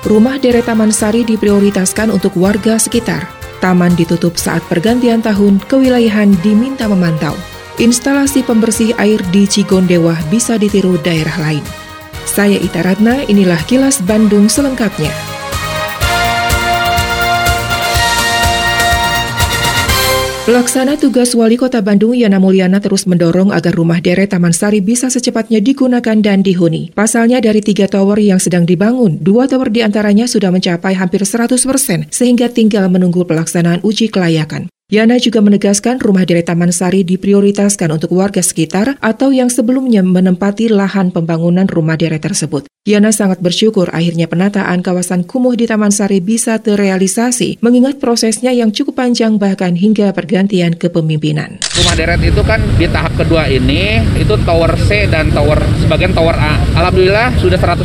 Rumah deret Taman Sari diprioritaskan untuk warga sekitar. Taman ditutup saat pergantian tahun, kewilayahan diminta memantau. Instalasi pembersih air di Cigondewa bisa ditiru daerah lain. Saya Ita Ratna, inilah kilas Bandung selengkapnya. Pelaksana tugas Wali Kota Bandung Yana Mulyana terus mendorong agar rumah deret Taman Sari bisa secepatnya digunakan dan dihuni. Pasalnya dari tiga tower yang sedang dibangun, dua tower di antaranya sudah mencapai hampir 100 persen, sehingga tinggal menunggu pelaksanaan uji kelayakan. Yana juga menegaskan rumah deret Taman Sari diprioritaskan untuk warga sekitar atau yang sebelumnya menempati lahan pembangunan rumah deret tersebut. Yana sangat bersyukur akhirnya penataan kawasan kumuh di Taman Sari bisa terrealisasi, mengingat prosesnya yang cukup panjang bahkan hingga pergantian kepemimpinan. Rumah deret itu kan di tahap kedua ini, itu tower C dan tower sebagian tower A. Alhamdulillah sudah 100%,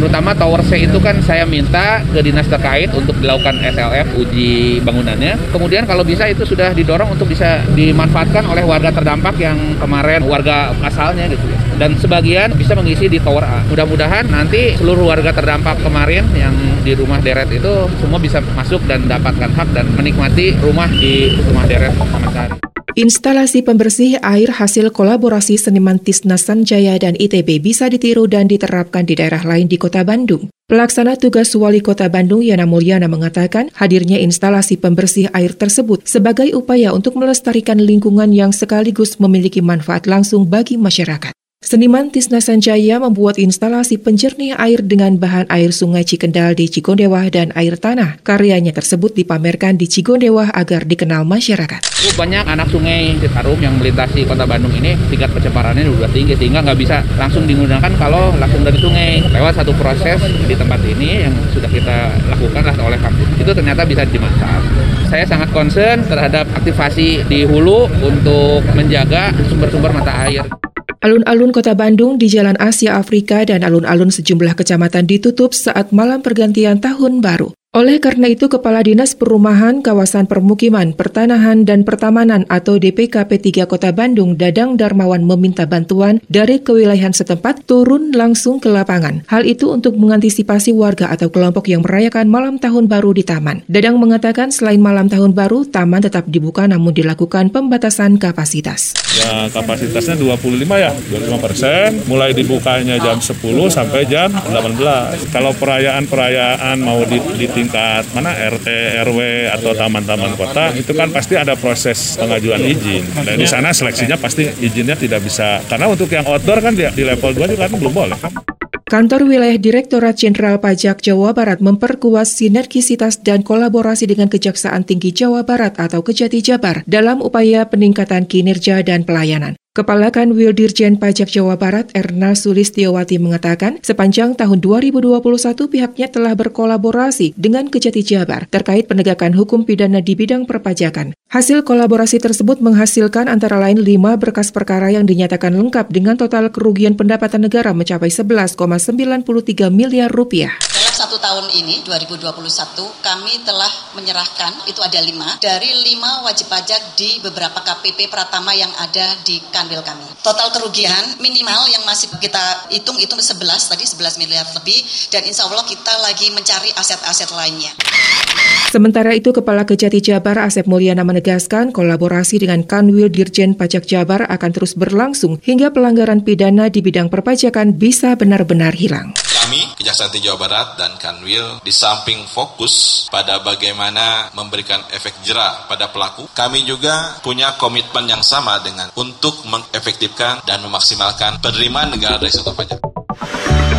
terutama tower C itu kan saya minta ke dinas terkait untuk dilakukan SLF uji bangunannya. Kemudian kalau bisa itu sudah didorong untuk bisa dimanfaatkan oleh warga terdampak yang kemarin warga asalnya gitu ya. Dan sebagian bisa mengisi di tower A. Mudah-mudahan nanti seluruh warga terdampak kemarin yang di rumah deret itu semua bisa masuk dan dapatkan hak dan menikmati rumah di rumah deret Taman. Instalasi pembersih air hasil kolaborasi seniman Tisna Sanjaya dan ITB bisa ditiru dan diterapkan di daerah lain di kota Bandung. Pelaksana tugas Wali Kota Bandung Yana Mulyana mengatakan hadirnya instalasi pembersih air tersebut sebagai upaya untuk melestarikan lingkungan yang sekaligus memiliki manfaat langsung bagi masyarakat. Seniman Tisna Sanjaya membuat instalasi penjernih air dengan bahan air sungai Cikendal di Cigondewa dan air tanah. Karyanya tersebut dipamerkan di Cigondewa agar dikenal masyarakat. Banyak anak sungai Citarum yang melintasi kota Bandung ini tingkat pencemarannya sudah tinggi sehingga nggak bisa langsung digunakan kalau langsung dari sungai. Lewat satu proses di tempat ini yang sudah kita lakukan oleh kampus itu ternyata bisa dimanfaatkan. Saya sangat concern terhadap aktivasi di hulu untuk menjaga sumber-sumber mata air. Alun-alun kota Bandung di Jalan Asia Afrika dan alun-alun sejumlah kecamatan ditutup saat malam pergantian tahun baru. Oleh karena itu, Kepala Dinas Perumahan, Kawasan Permukiman, Pertanahan, dan Pertamanan atau DPKP 3 Kota Bandung, Dadang Darmawan meminta bantuan dari kewilayahan setempat turun langsung ke lapangan. Hal itu untuk mengantisipasi warga atau kelompok yang merayakan malam tahun baru di taman. Dadang mengatakan selain malam tahun baru, taman tetap dibuka namun dilakukan pembatasan kapasitas. Ya, kapasitasnya 25 ya, 25 persen. Mulai dibukanya jam 10 sampai jam 18. Kalau perayaan-perayaan mau di, di tingkat mana RT, RW atau taman-taman kota itu kan pasti ada proses pengajuan izin. Dan di sana seleksinya pasti izinnya tidak bisa karena untuk yang outdoor kan di, di level 2 juga kan belum boleh. Kantor Wilayah Direktorat Jenderal Pajak Jawa Barat memperkuat sinergisitas dan kolaborasi dengan Kejaksaan Tinggi Jawa Barat atau Kejati Jabar dalam upaya peningkatan kinerja dan pelayanan. Kepala Kanwil Dirjen Pajak Jawa Barat Erna Sulistiawati mengatakan sepanjang tahun 2021 pihaknya telah berkolaborasi dengan Kejati Jabar terkait penegakan hukum pidana di bidang perpajakan. Hasil kolaborasi tersebut menghasilkan antara lain lima berkas perkara yang dinyatakan lengkap dengan total kerugian pendapatan negara mencapai 11,93 miliar rupiah satu tahun ini 2021 kami telah menyerahkan itu ada lima dari lima wajib pajak di beberapa KPP Pratama yang ada di kanwil kami. Total kerugian minimal yang masih kita hitung itu 11 tadi 11 miliar lebih dan insya Allah kita lagi mencari aset-aset lainnya. Sementara itu, Kepala Kejati Jabar Asep Mulyana menegaskan kolaborasi dengan Kanwil Dirjen Pajak Jabar akan terus berlangsung hingga pelanggaran pidana di bidang perpajakan bisa benar-benar hilang. Kami, Kejaksaan Tinggi Jawa Barat dan Kanwil, di samping fokus pada bagaimana memberikan efek jerah pada pelaku, kami juga punya komitmen yang sama dengan untuk mengefektifkan dan memaksimalkan penerimaan negara dari sektor pajak.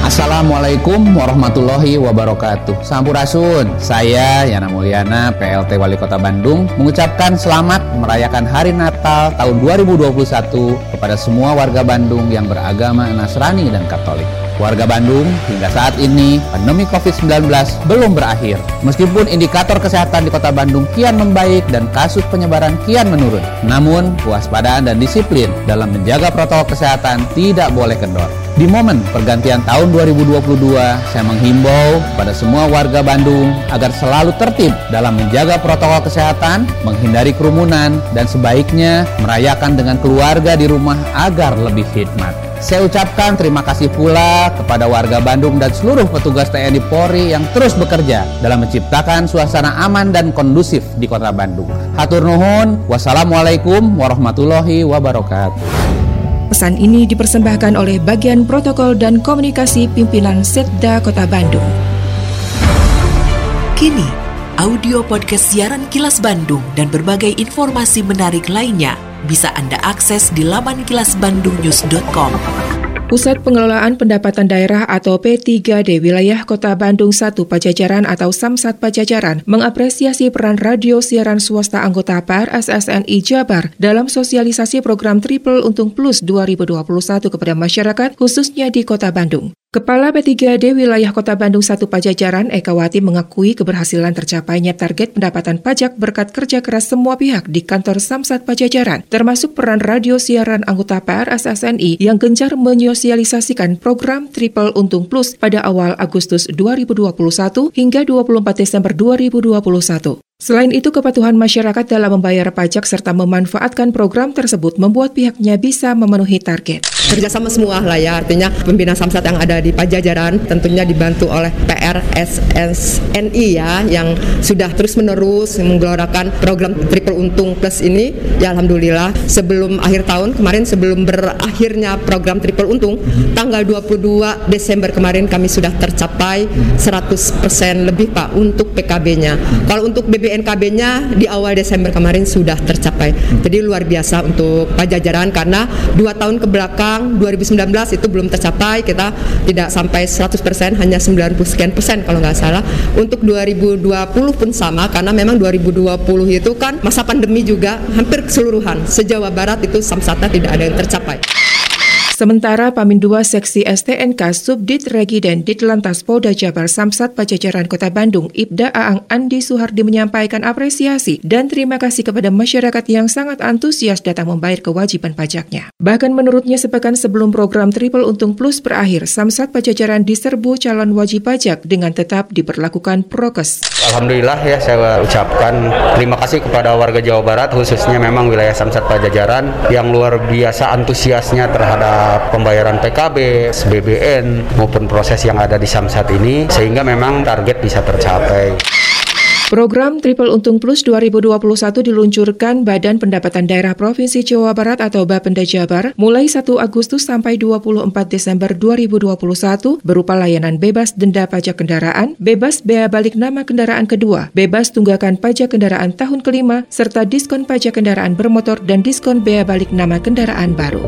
Assalamualaikum warahmatullahi wabarakatuh Sampurasun, saya Yana Mulyana, PLT Wali Kota Bandung Mengucapkan selamat merayakan Hari Natal tahun 2021 Kepada semua warga Bandung yang beragama Nasrani dan Katolik Warga Bandung, hingga saat ini pandemi COVID-19 belum berakhir. Meskipun indikator kesehatan di kota Bandung kian membaik dan kasus penyebaran kian menurun. Namun, kewaspadaan dan disiplin dalam menjaga protokol kesehatan tidak boleh kendor. Di momen pergantian tahun 2022, saya menghimbau pada semua warga Bandung agar selalu tertib dalam menjaga protokol kesehatan, menghindari kerumunan, dan sebaiknya merayakan dengan keluarga di rumah agar lebih hikmat. Saya ucapkan terima kasih pula kepada warga Bandung dan seluruh petugas TNI Polri yang terus bekerja dalam menciptakan suasana aman dan kondusif di kota Bandung. Hatur nuhun, wassalamualaikum warahmatullahi wabarakatuh. Pesan ini dipersembahkan oleh bagian protokol dan komunikasi pimpinan Setda Kota Bandung. Kini, audio podcast siaran Kilas Bandung dan berbagai informasi menarik lainnya bisa Anda akses di laman kilasbandungnews.com. Pusat Pengelolaan Pendapatan Daerah atau P3D Wilayah Kota Bandung 1 Pajajaran atau Samsat Pajajaran mengapresiasi peran radio siaran swasta anggota PAR SSNI Jabar dalam sosialisasi program Triple Untung Plus 2021 kepada masyarakat khususnya di Kota Bandung. Kepala P3D Wilayah Kota Bandung 1 Pajajaran Ekawati mengakui keberhasilan tercapainya target pendapatan pajak berkat kerja keras semua pihak di kantor Samsat Pajajaran, termasuk peran radio siaran anggota PRSSNI yang gencar menyosialisasikan program Triple Untung Plus pada awal Agustus 2021 hingga 24 Desember 2021. Selain itu, kepatuhan masyarakat dalam membayar pajak serta memanfaatkan program tersebut membuat pihaknya bisa memenuhi target. Kerjasama semua lah ya, artinya pembina Samsat yang ada di Pajajaran tentunya dibantu oleh PRSSNI ya, yang sudah terus-menerus menggelorakan program Triple Untung Plus ini. Ya Alhamdulillah, sebelum akhir tahun kemarin, sebelum berakhirnya program Triple Untung, tanggal 22 Desember kemarin kami sudah tercapai 100% lebih Pak untuk PKB-nya. Kalau untuk BB BNKB-nya di awal Desember kemarin sudah tercapai. Jadi luar biasa untuk Pajajaran karena dua tahun ke belakang 2019 itu belum tercapai kita tidak sampai 100% hanya 90 sekian persen kalau nggak salah. Untuk 2020 pun sama karena memang 2020 itu kan masa pandemi juga hampir keseluruhan se-Jawa Barat itu samsatnya tidak ada yang tercapai. Sementara Pamin 2 Seksi STNK Subdit Regi dan Ditlantas Polda Jabar Samsat Pajajaran Kota Bandung Ibda Aang Andi Suhardi menyampaikan apresiasi dan terima kasih kepada masyarakat yang sangat antusias datang membayar kewajiban pajaknya. Bahkan menurutnya sepekan sebelum program Triple Untung Plus berakhir, Samsat Pajajaran diserbu calon wajib pajak dengan tetap diperlakukan prokes. Alhamdulillah ya saya ucapkan terima kasih kepada warga Jawa Barat khususnya memang wilayah Samsat Pajajaran yang luar biasa antusiasnya terhadap pembayaran PKB, SBBN maupun proses yang ada di Samsat ini sehingga memang target bisa tercapai. Program Triple Untung Plus 2021 diluncurkan Badan Pendapatan Daerah Provinsi Jawa Barat atau Bapenda Jabar mulai 1 Agustus sampai 24 Desember 2021 berupa layanan bebas denda pajak kendaraan, bebas bea balik nama kendaraan kedua, bebas tunggakan pajak kendaraan tahun kelima, serta diskon pajak kendaraan bermotor dan diskon bea balik nama kendaraan baru.